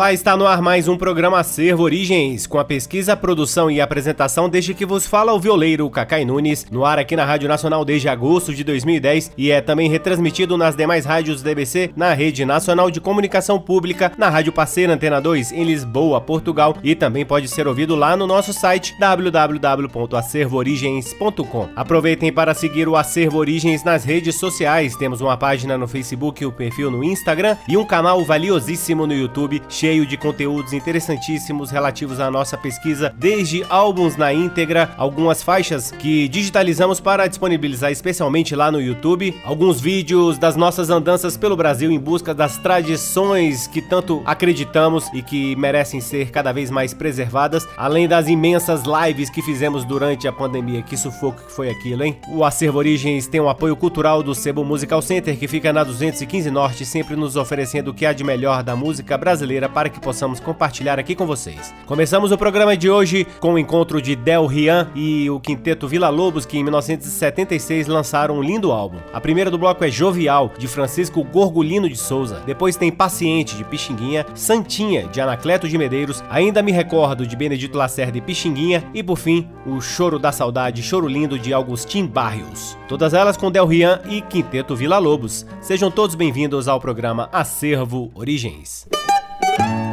Olá, está no ar mais um programa Acervo Origens, com a pesquisa, produção e apresentação desde que vos fala o violeiro Cacai Nunes, no ar aqui na Rádio Nacional desde agosto de 2010 e é também retransmitido nas demais rádios DBC, na Rede Nacional de Comunicação Pública, na Rádio Parceira Antena 2 em Lisboa, Portugal e também pode ser ouvido lá no nosso site www.acervoorigens.com. Aproveitem para seguir o Acervo Origens nas redes sociais, temos uma página no Facebook, o um perfil no Instagram e um canal valiosíssimo no YouTube, cheio cheio de conteúdos interessantíssimos relativos à nossa pesquisa, desde álbuns na íntegra, algumas faixas que digitalizamos para disponibilizar especialmente lá no YouTube, alguns vídeos das nossas andanças pelo Brasil em busca das tradições que tanto acreditamos e que merecem ser cada vez mais preservadas, além das imensas lives que fizemos durante a pandemia. Que sufoco que foi aquilo, hein? O Acervo Origens tem o apoio cultural do Sebo Musical Center, que fica na 215 Norte, sempre nos oferecendo o que há de melhor da música brasileira para que possamos compartilhar aqui com vocês. Começamos o programa de hoje com o encontro de Del Rian e o quinteto Vila Lobos, que em 1976 lançaram um lindo álbum. A primeira do bloco é Jovial, de Francisco Gorgulino de Souza. Depois tem Paciente, de Pixinguinha, Santinha, de Anacleto de Medeiros, Ainda Me Recordo, de Benedito Lacerda e Pixinguinha, e por fim, O Choro da Saudade, Choro Lindo, de Agustin Barrios. Todas elas com Del Rian e Quinteto Vila Lobos. Sejam todos bem-vindos ao programa Acervo Origens. Que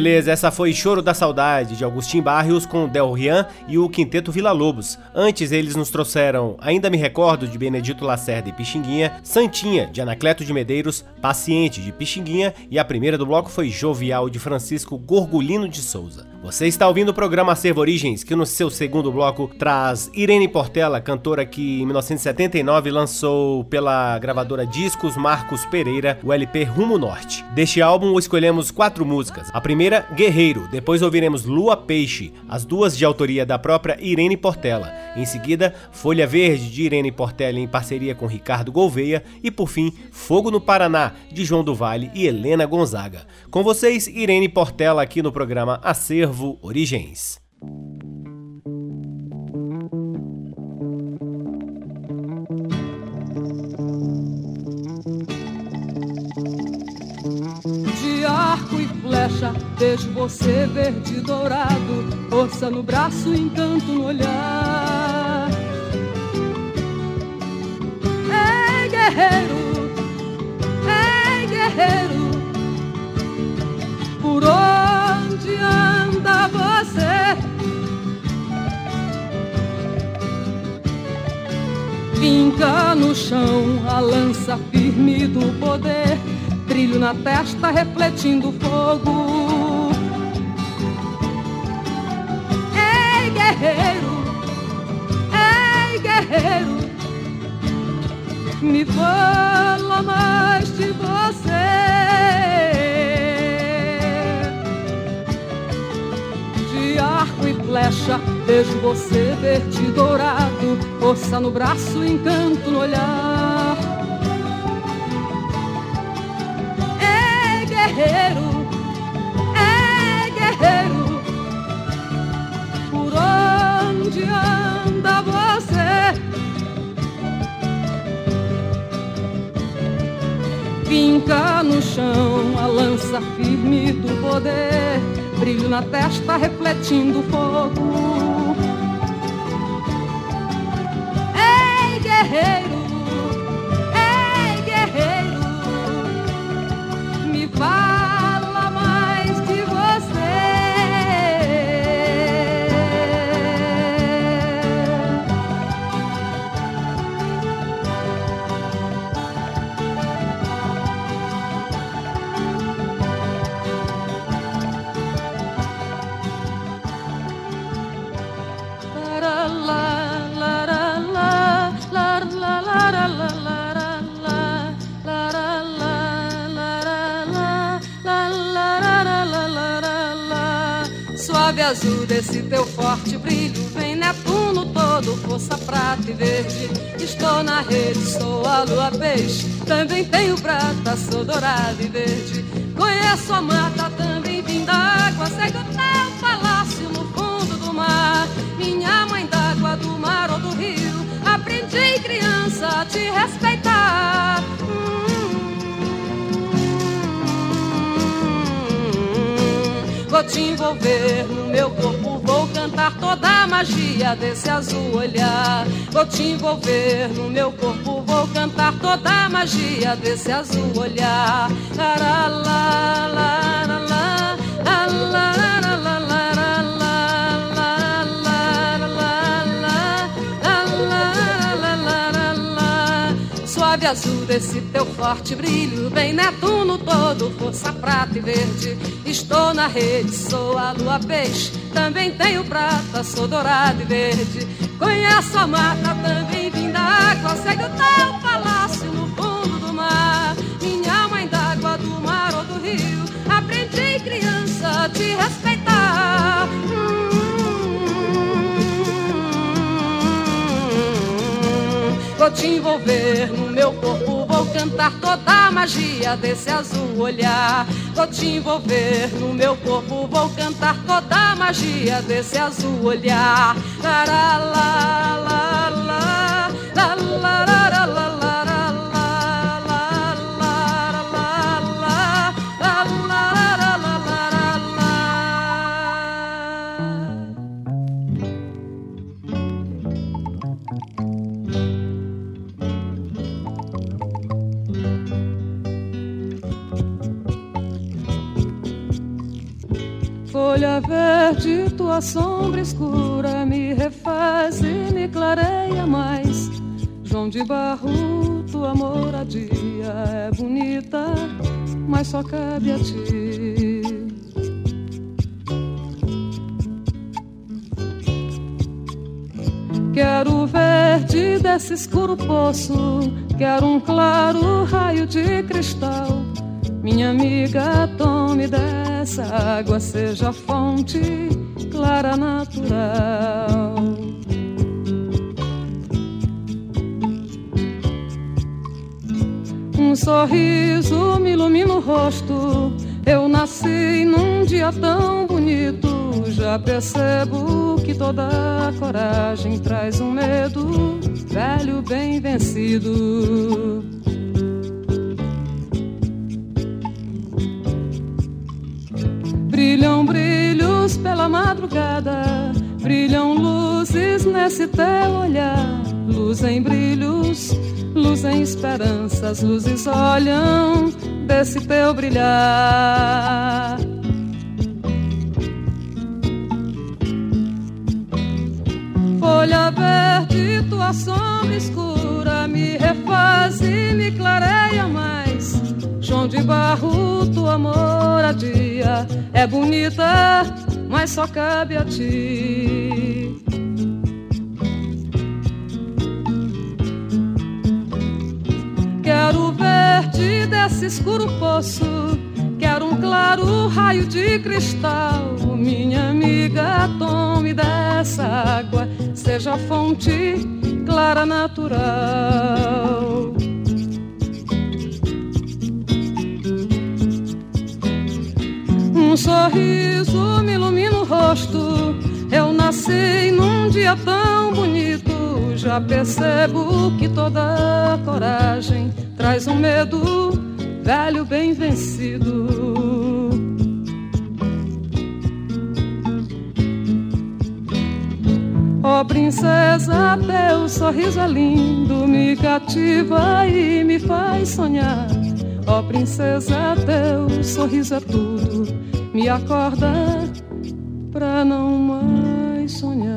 beleza, essa foi Choro da Saudade, de Agostinho Barrios com Del Rian e o Quinteto Vila Lobos. Antes eles nos trouxeram Ainda Me Recordo, de Benedito Lacerda e Pixinguinha, Santinha, de Anacleto de Medeiros, Paciente, de Pixinguinha e a primeira do bloco foi Jovial, de Francisco Gorgulino de Souza. Você está ouvindo o programa Acervo Origens, que no seu segundo bloco traz Irene Portela, cantora que em 1979 lançou pela gravadora Discos Marcos Pereira o LP Rumo Norte. Deste álbum escolhemos quatro músicas. A primeira, Guerreiro, depois ouviremos Lua Peixe, as duas de autoria da própria Irene Portela. Em seguida, Folha Verde de Irene Portela em parceria com Ricardo Gouveia e por fim, Fogo no Paraná de João do Vale e Helena Gonzaga. Com vocês, Irene Portela aqui no programa Acervo Origens. De arco e flecha, vejo você verde dourado, força no braço, encanto no olhar. Vinca no chão a lança firme do poder, brilho na testa refletindo fogo. Ei, guerreiro, ei, guerreiro, me fala mais de você. arco e flecha, vejo você verde dourado, força no braço, encanto no olhar. É guerreiro, é guerreiro, por onde anda você? Finca no chão a lança firme do poder brilho na testa refletindo fogo. Azul desse teu forte brilho. Vem Netuno todo, força prata e verde. Estou na rede, sou a lua peixe. Também tenho prata, sou dourado e verde. Conheço a mata, também vim da água. Segue o teu palácio no fundo do mar. Minha mãe d'água, do mar ou do rio. Aprendi criança a te respeitar. Vou te envolver no meu corpo, vou cantar toda a magia desse azul olhar. Vou te envolver no meu corpo, vou cantar toda a magia desse azul olhar. La, suave azul desse teu forte brilho. Vem Netuno todo, força prata e verde. Estou na rede, sou a lua peixe. Também tenho prata, sou dourado e verde. Conheço a mata, também vim da água. Segue o teu palácio no fundo do mar. Minha mãe d'água, do mar ou do rio. Aprendi criança a te respeitar. Vou te envolver meu corpo, vou cantar toda a magia desse azul olhar. Vou te envolver no meu corpo, vou cantar toda a magia desse azul olhar. La verde, tua sombra escura me refaz e me clareia mais. João de Barro, tua moradia é bonita, mas só cabe a ti. Quero o verde desse escuro poço, quero um claro raio de cristal. Minha amiga, tome dessa água, seja fonte clara natural. Um sorriso me ilumina o rosto. Eu nasci num dia tão bonito. Já percebo que toda coragem traz um medo, velho bem vencido. Pela madrugada, brilham luzes nesse teu olhar, luz em brilhos luz em esperanças, luzes olham desse teu brilhar. Folha verde, tua sombra escura me refaz e me clareia mais. João de barro, tua moradia é bonita, mas só cabe a ti. Quero ver-te desse escuro poço. Quero um claro raio de cristal. Minha amiga, tome dessa água. Seja fonte clara natural. Um sorriso me ilumina rosto. Eu nasci num dia tão bonito já percebo que toda coragem traz um medo velho bem vencido. Ó oh, princesa, teu sorriso é lindo, me cativa e me faz sonhar. Ó oh, princesa, teu sorriso é tudo, me acorda pra não mais sonhar.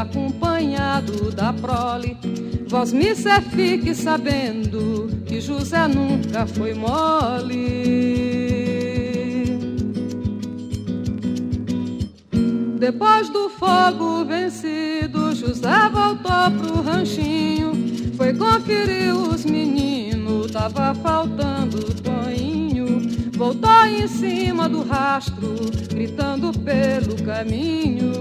Acompanhado da prole. Vós me fique sabendo que José nunca foi mole. Depois do fogo vencido, José voltou pro ranchinho, foi conferir os meninos, tava faltando voltou em cima do rastro, gritando pelo caminho.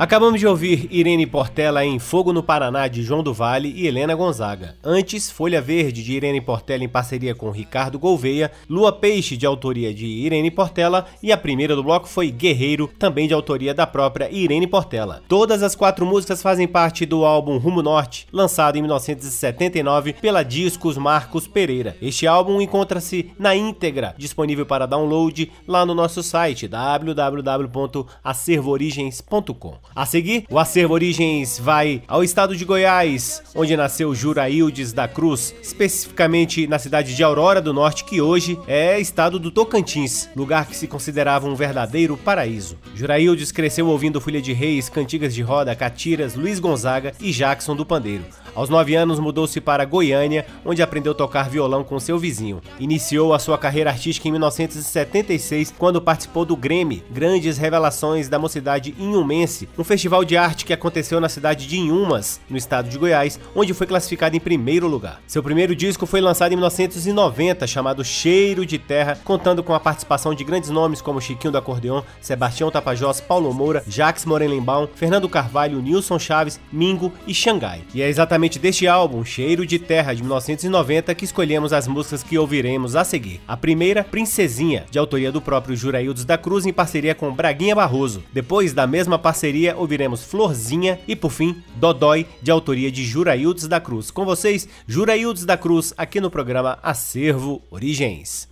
Acabamos de ouvir Irene Portela em Fogo no Paraná de João do Vale e Helena Gonzaga. Antes, Folha Verde de Irene Portela em parceria com Ricardo Gouveia, Lua Peixe de autoria de Irene Portela e a primeira do bloco foi Guerreiro, também de autoria da própria Irene Portela. Todas as quatro músicas fazem parte do álbum Rumo Norte, lançado em 1979 pela Discos Marcos Pereira. Este álbum encontra-se na íntegra, disponível para download lá no nosso site www.acervoorigens.com. A seguir, o acervo Origens vai ao estado de Goiás, onde nasceu Juraildes da Cruz, especificamente na cidade de Aurora do Norte, que hoje é estado do Tocantins, lugar que se considerava um verdadeiro paraíso. Juraildes cresceu ouvindo Folha de Reis, Cantigas de Roda, Catiras, Luiz Gonzaga e Jackson do Pandeiro. Aos 9 anos mudou-se para Goiânia, onde aprendeu a tocar violão com seu vizinho. Iniciou a sua carreira artística em 1976, quando participou do Grêmio, Grandes Revelações da Mocidade Inhumense, um festival de arte que aconteceu na cidade de Inhumas, no estado de Goiás, onde foi classificado em primeiro lugar. Seu primeiro disco foi lançado em 1990, chamado Cheiro de Terra, contando com a participação de grandes nomes como Chiquinho do Acordeon, Sebastião Tapajós, Paulo Moura, Jacques Morelenbaum, Fernando Carvalho, Nilson Chaves, Mingo e Xangai. E é exatamente deste álbum, Cheiro de Terra, de 1990, que escolhemos as músicas que ouviremos a seguir. A primeira, Princesinha, de autoria do próprio Juraildes da Cruz, em parceria com Braguinha Barroso. Depois da mesma parceria, ouviremos Florzinha e, por fim, Dodói, de autoria de Juraildes da Cruz. Com vocês, Juraildes da Cruz, aqui no programa Acervo Origens.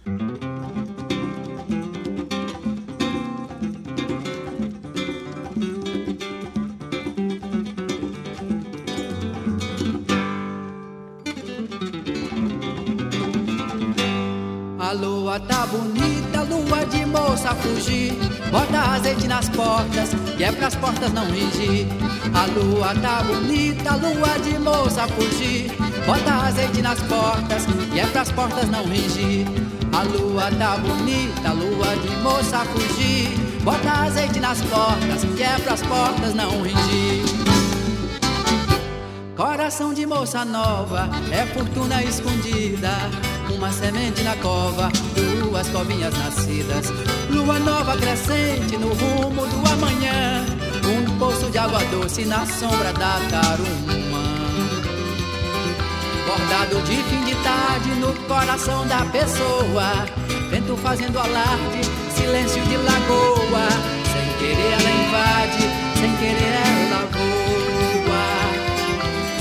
lua tá bonita, lua de moça fugir. Bota azeite nas portas, que é pras portas não ringir. A lua tá bonita, lua de moça fugir. Bota azeite nas portas, que é pras portas não ringir. A lua tá bonita, lua de moça fugir. Bota azeite nas portas, que é pras portas não ringir. Coração de moça nova, é fortuna escondida uma semente na cova, duas covinhas nascidas, lua nova crescente no rumo do amanhã, um poço de água doce na sombra da tarumã. Bordado de fim de tarde no coração da pessoa, vento fazendo alarde, silêncio de lagoa, sem querer ela invade, sem querer ela voa.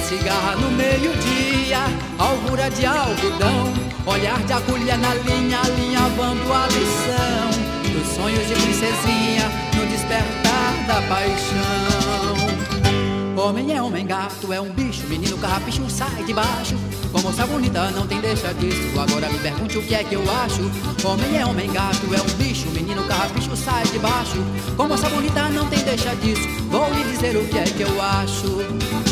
Cigarra no meio-dia, alvura de algodão Olhar de agulha na linha, alinhavando a lição Dos sonhos de princesinha no despertar da paixão Homem é homem, gato é um bicho, menino carrapicho sai de baixo. Com moça bonita não tem deixa disso, agora me pergunte o que é que eu acho. Homem é homem, gato é um bicho, menino carrapicho sai de baixo. Com moça bonita não tem deixa disso, vou lhe dizer o que é que eu acho.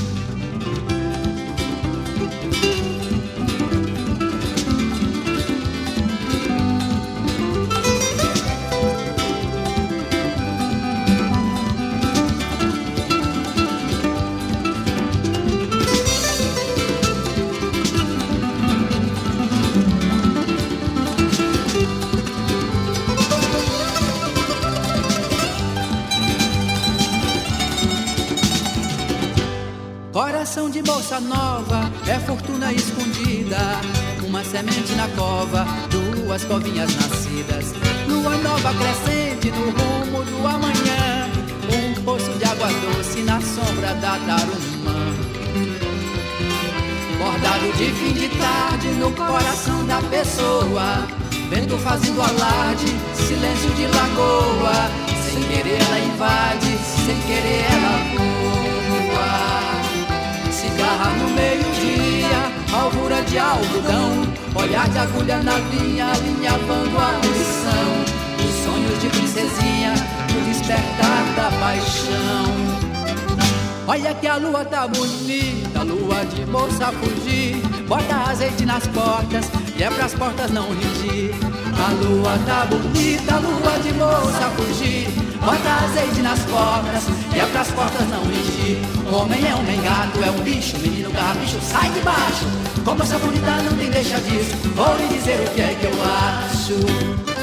Duas covinhas nascidas. Lua nova crescente no rumo do amanhã. Um poço de água doce na sombra da tarumã. Bordado de fim de tarde no coração da pessoa. Vento fazendo alarde, silêncio de lagoa. Sem querer ela invade, sem querer ela voa cigarra no meio-dia, alvura de algodão, olhar de agulha na linha, alinhavando a lição. Os sonhos de princesinha, o despertar da paixão. Olha que a lua tá bonita, lua de moça fugir. Bota azeite nas portas, é pras portas não ringir. A lua tá bonita, lua de moça fugir. Bota azeite nas portas, e é pras portas não encher. Homem é homem, gato é um bicho, menino bicho, sai de baixo. Como essa bonita não tem deixa disso, vou lhe dizer o que é que eu acho.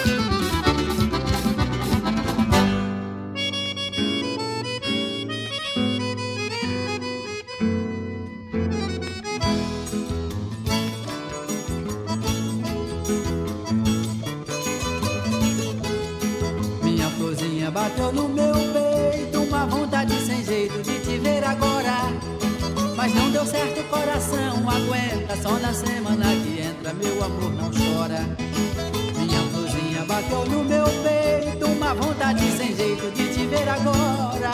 Semana que entra meu amor não chora. Minha florzinha bateu no meu peito, uma vontade sem jeito de te ver agora.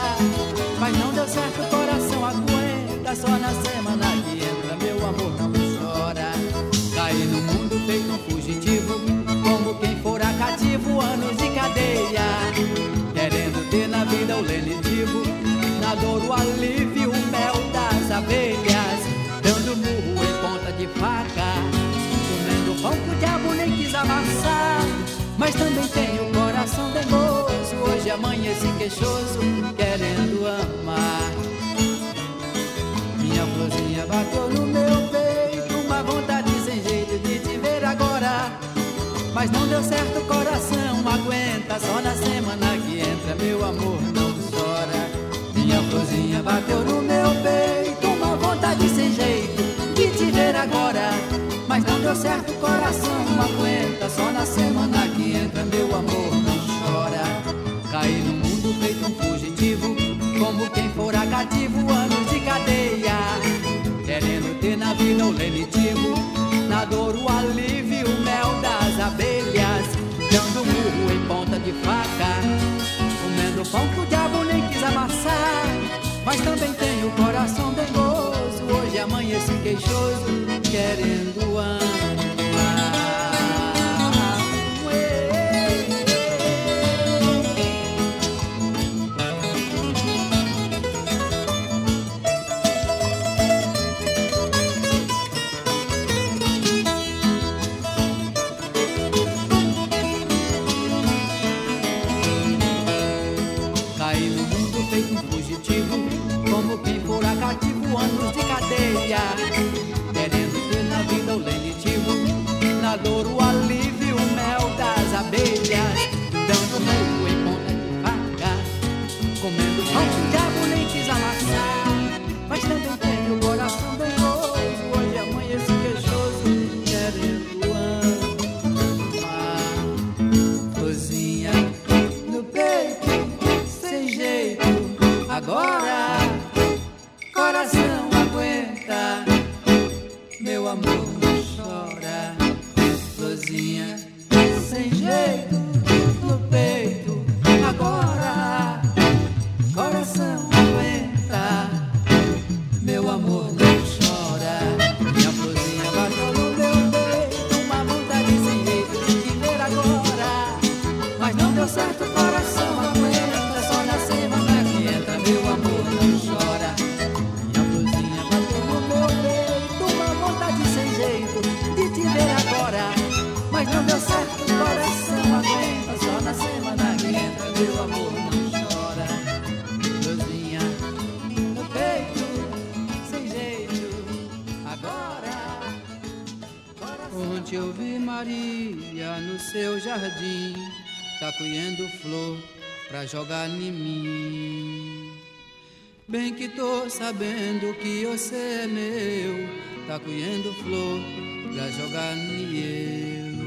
Mas não deu certo, o coração aguenta, só na semana que entra meu amor não chora. Caí no mundo feito um fugitivo, como quem fora cativo, anos de cadeia. Querendo ter na vida o lenitivo, na dor o alívio, queixoso, querendo amar. Minha florzinha bateu no meu peito. Uma vontade sem jeito de te ver agora. Mas não deu certo, coração aguenta. Só na semana que entra, meu amor não chora. Minha florzinha bateu no meu peito. Uma vontade sem jeito de te ver agora. Mas não deu certo, coração aguenta. Só na semana que entra, meu amor feito um fugitivo, como quem fora cativo, anos de cadeia. Querendo ter na vida o lenitivo, na dor o alívio, o mel das abelhas. Dando murro em ponta de faca, comendo pão que o diabo nem quis amassar. Mas também tem o coração dengoso hoje amanheci queixoso, querendo amar. Jogar em mim. Bem que tô sabendo que você é meu, tá colhendo flor pra jogar no eu.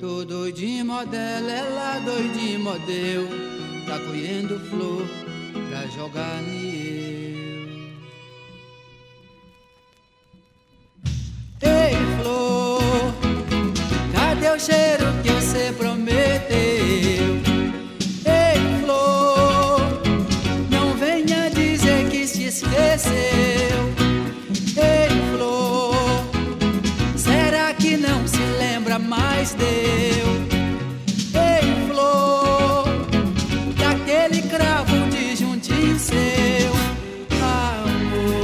Tô doidinho modelo, ela doidinho modelo, tá colhendo flor pra jogar no mais deu? Ei, flor, daquele cravo de juntinho seu. Amor,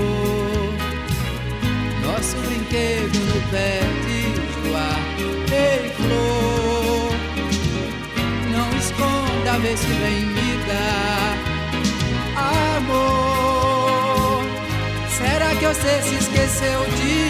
nosso brinquedo no pé de. Ei, flor, não esconda, vê se vem me dar. Amor que você se esqueceu de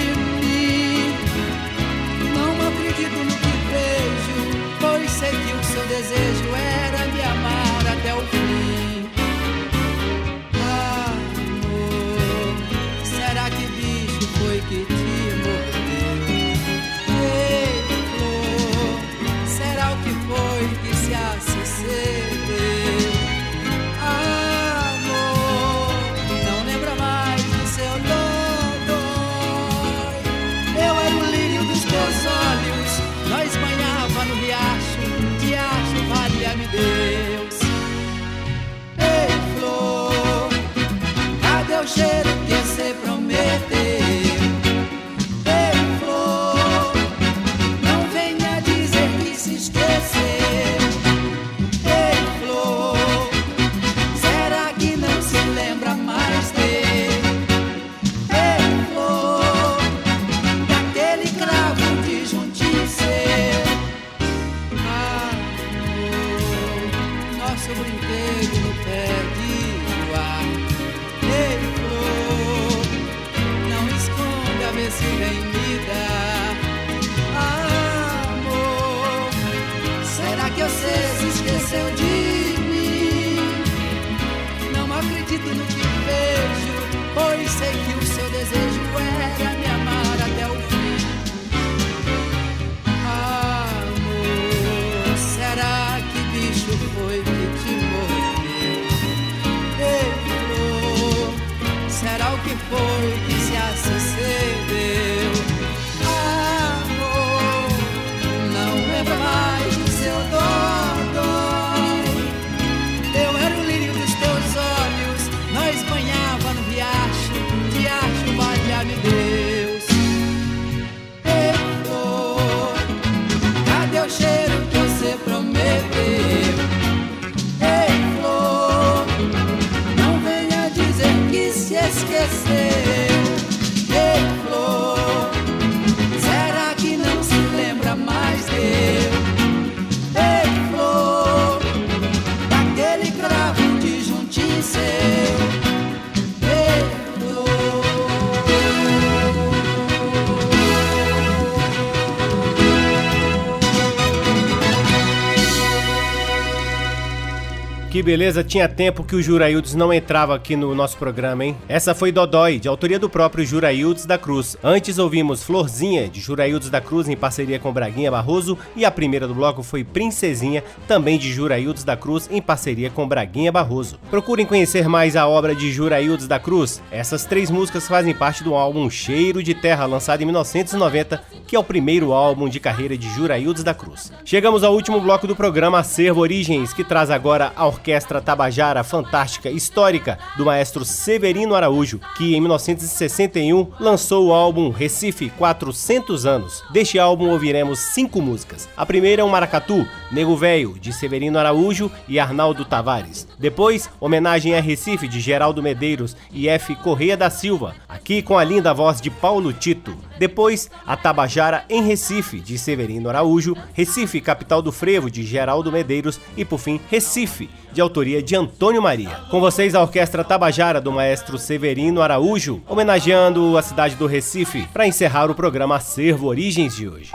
beleza, tinha tempo que o Juraildes não entrava aqui no nosso programa, hein? Essa foi Dodói, de autoria do próprio Juraildes da Cruz. Antes ouvimos Florzinha, de Juraildes da Cruz, em parceria com Braguinha Barroso. E a primeira do bloco foi Princesinha, também de Juraildes da Cruz, em parceria com Braguinha Barroso. Procurem conhecer mais a obra de Juraildes da Cruz. Essas três músicas fazem parte do álbum Cheiro de Terra, lançado em 1990, que é o primeiro álbum de carreira de Juraildes da Cruz. Chegamos ao último bloco do programa Acervo Origens, que traz agora a orquestra Orquestra Tabajara Fantástica Histórica do maestro Severino Araújo, que em 1961 lançou o álbum Recife 400 anos. Deste álbum ouviremos cinco músicas. A primeira é um maracatu, Nego Velho, de Severino Araújo e Arnaldo Tavares. Depois, homenagem a Recife, de Geraldo Medeiros e F. Correia da Silva, aqui com a linda voz de Paulo Tito. Depois, a Tabajara em Recife, de Severino Araújo, Recife, capital do frevo, de Geraldo Medeiros e, por fim, Recife, de autoria de Antônio Maria. Com vocês, a Orquestra Tabajara do maestro Severino Araújo, homenageando a cidade do Recife, para encerrar o programa Acervo Origens de hoje.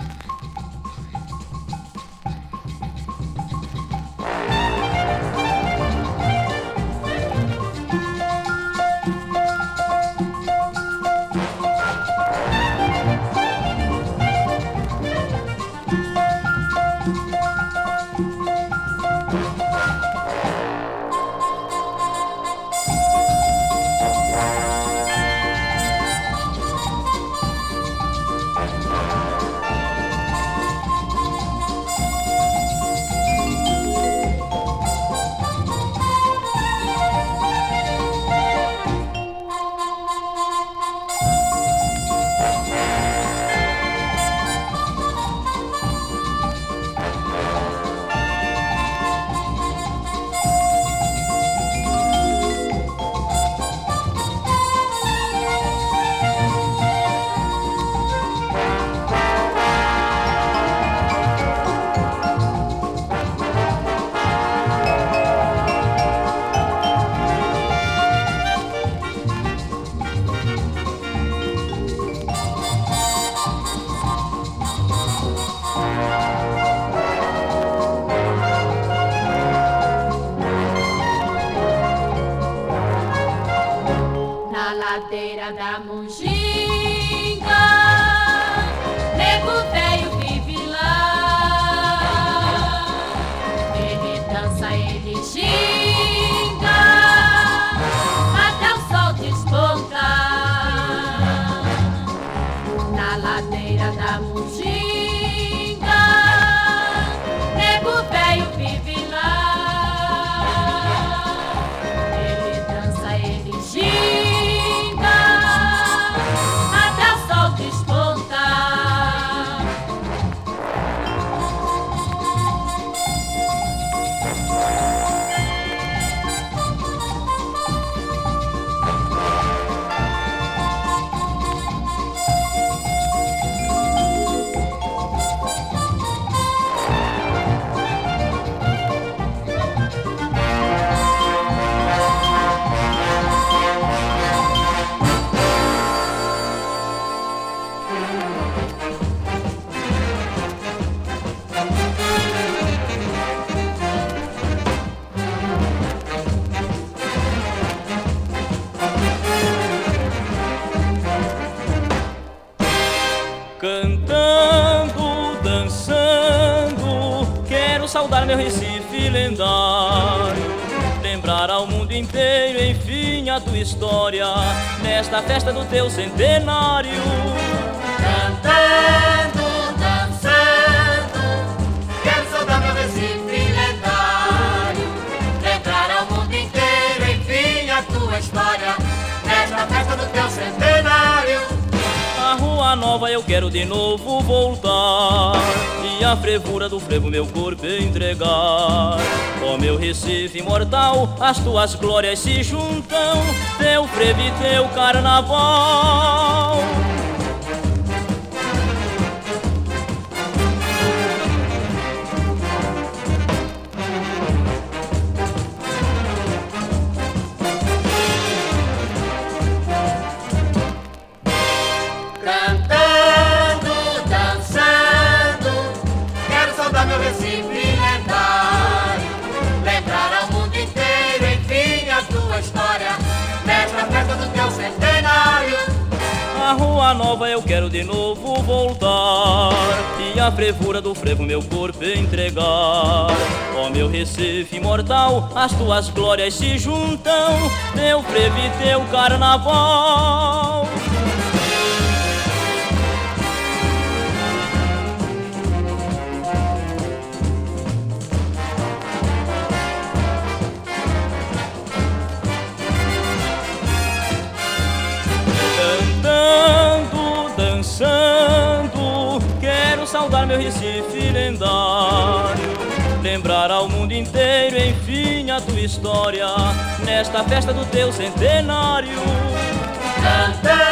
Lembrar ao mundo inteiro, enfim, a tua história, nesta festa do teu centenário. Cantando, dançando, quero saudar meu Recife lendário. Lembrar ao mundo inteiro, enfim, a tua história, nesta festa do teu centenário. Rua nova eu quero de novo voltar. E a frevura do frevo meu corpo entregar. Ó meu Recife imortal, as tuas glórias se juntam. Teu frevo e teu carnaval Nova eu quero de novo voltar E a frevura do frevo meu corpo entregar. Ó meu Recife imortal, as tuas glórias se juntam Teu frevo e teu carnaval Dançando, quero saudar meu Recife lendário. Lembrar ao mundo inteiro, enfim, a tua história, nesta festa do teu centenário. Cantando,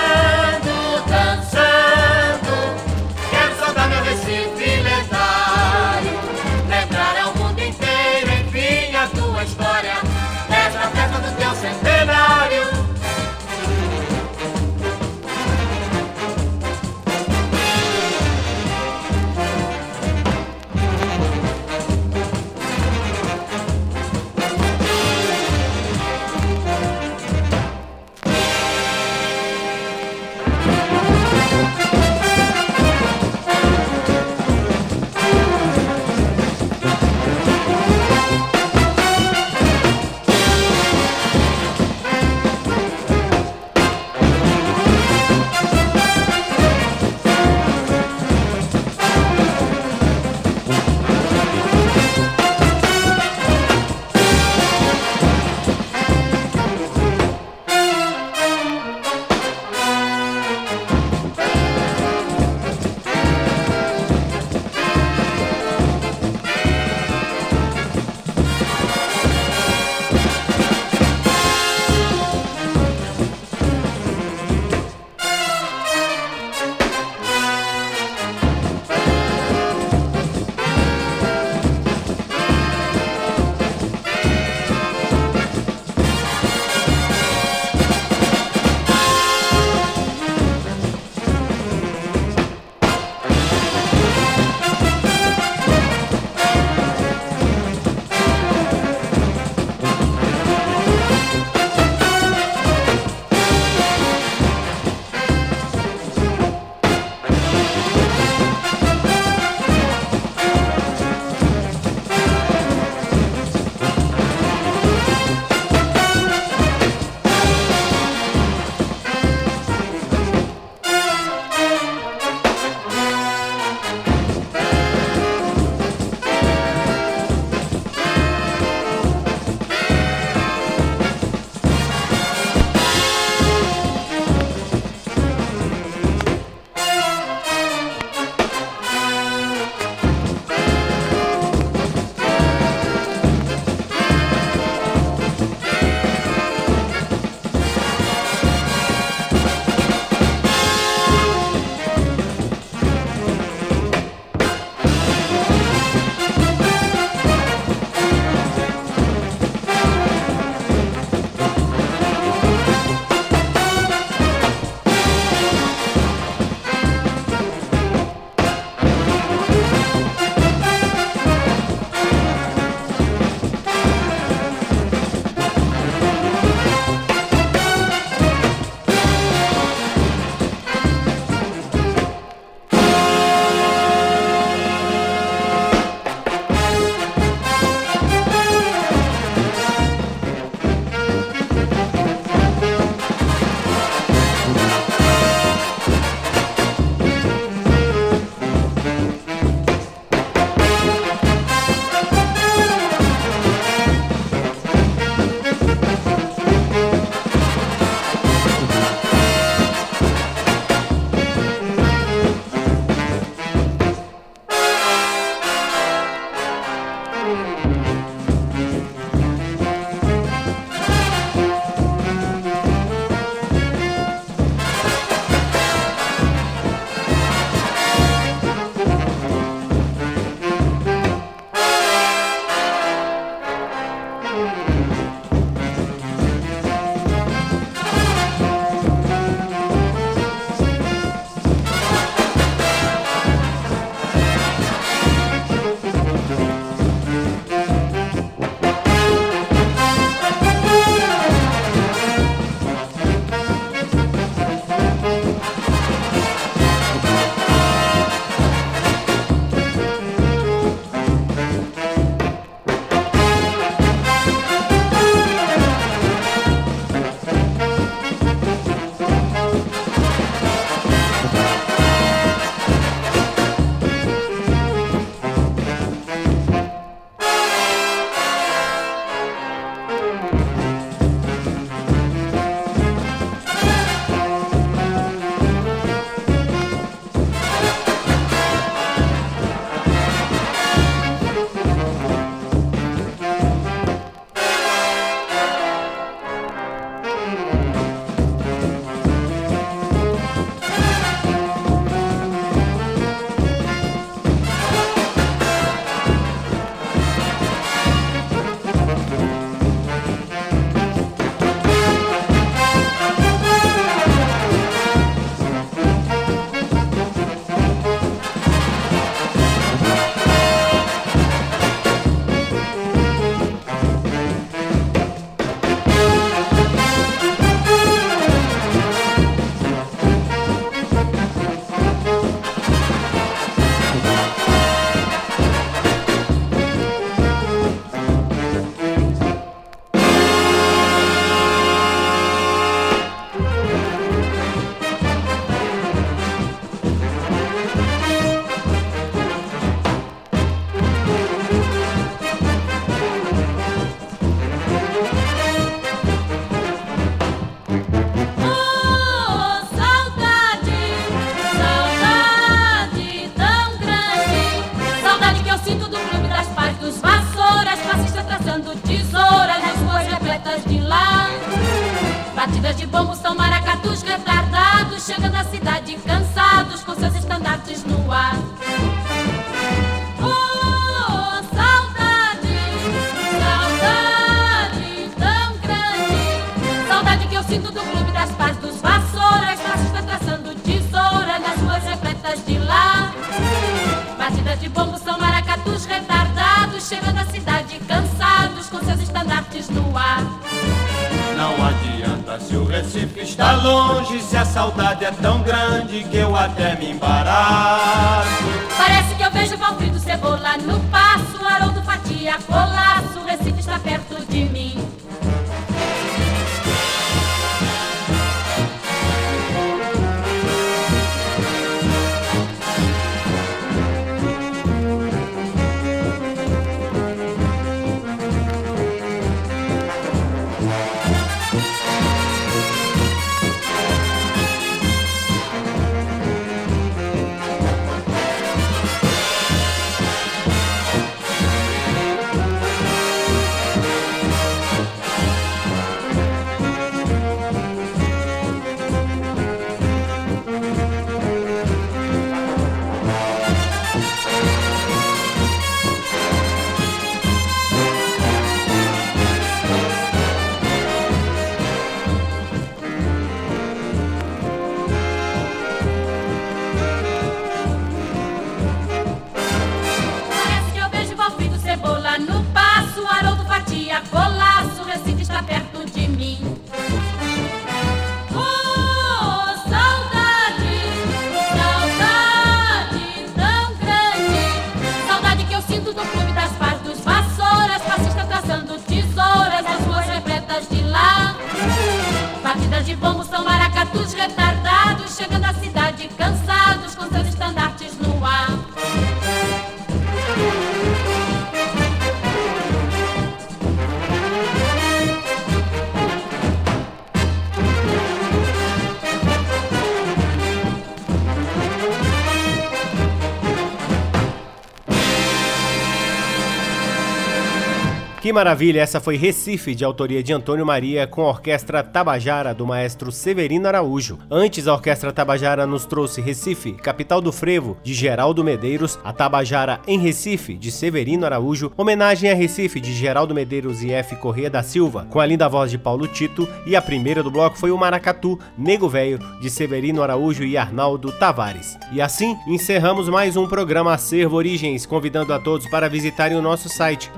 Que maravilha, essa foi Recife, de autoria de Antônio Maria, com a Orquestra Tabajara, do maestro Severino Araújo. Antes, a Orquestra Tabajara nos trouxe Recife, Capital do Frevo, de Geraldo Medeiros, a Tabajara em Recife, de Severino Araújo, homenagem a Recife, de Geraldo Medeiros e F. Corrêa da Silva, com a linda voz de Paulo Tito, e a primeira do bloco foi o Maracatu, Nego Velho, de Severino Araújo e Arnaldo Tavares. E assim, encerramos mais um programa Acervo Origens, convidando a todos para visitarem o nosso site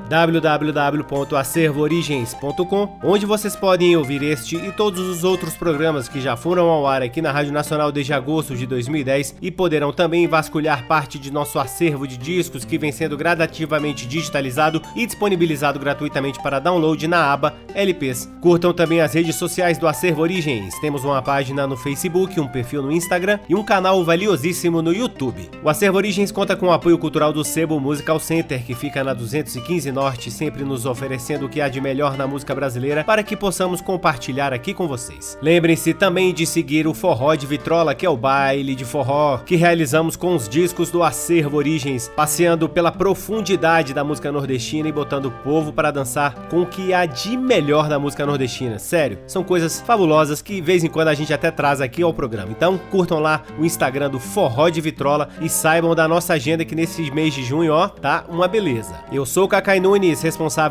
www.acervoorigens.com, onde vocês podem ouvir este e todos os outros programas que já foram ao ar aqui na Rádio Nacional desde agosto de 2010 e poderão também vasculhar parte de nosso acervo de discos que vem sendo gradativamente digitalizado e disponibilizado gratuitamente para download na aba LPs. Curtam também as redes sociais do Acervo Origens. Temos uma página no Facebook, um perfil no Instagram e um canal valiosíssimo no YouTube. O Acervo Origens conta com o apoio cultural do Sebo Musical Center, que fica na 215 Norte, sempre nos oferecendo o que há de melhor na música brasileira para que possamos compartilhar aqui com vocês. Lembrem-se também de seguir o Forró de Vitrola, que é o baile de forró que realizamos com os discos do Acervo Origens, passeando pela profundidade da música nordestina e botando o povo para dançar com o que há de melhor da música nordestina. Sério, são coisas fabulosas que de vez em quando a gente até traz aqui ao programa. Então curtam lá o Instagram do Forró de Vitrola e saibam da nossa agenda que nesse mês de junho, ó, tá uma beleza. Eu sou o Cacai Nunes,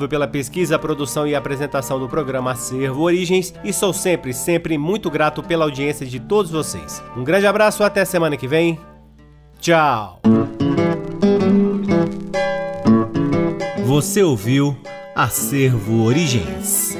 pela pesquisa, produção e apresentação do programa Acervo Origens e sou sempre, sempre muito grato pela audiência de todos vocês. Um grande abraço, até semana que vem. Tchau. Você ouviu Acervo Origens.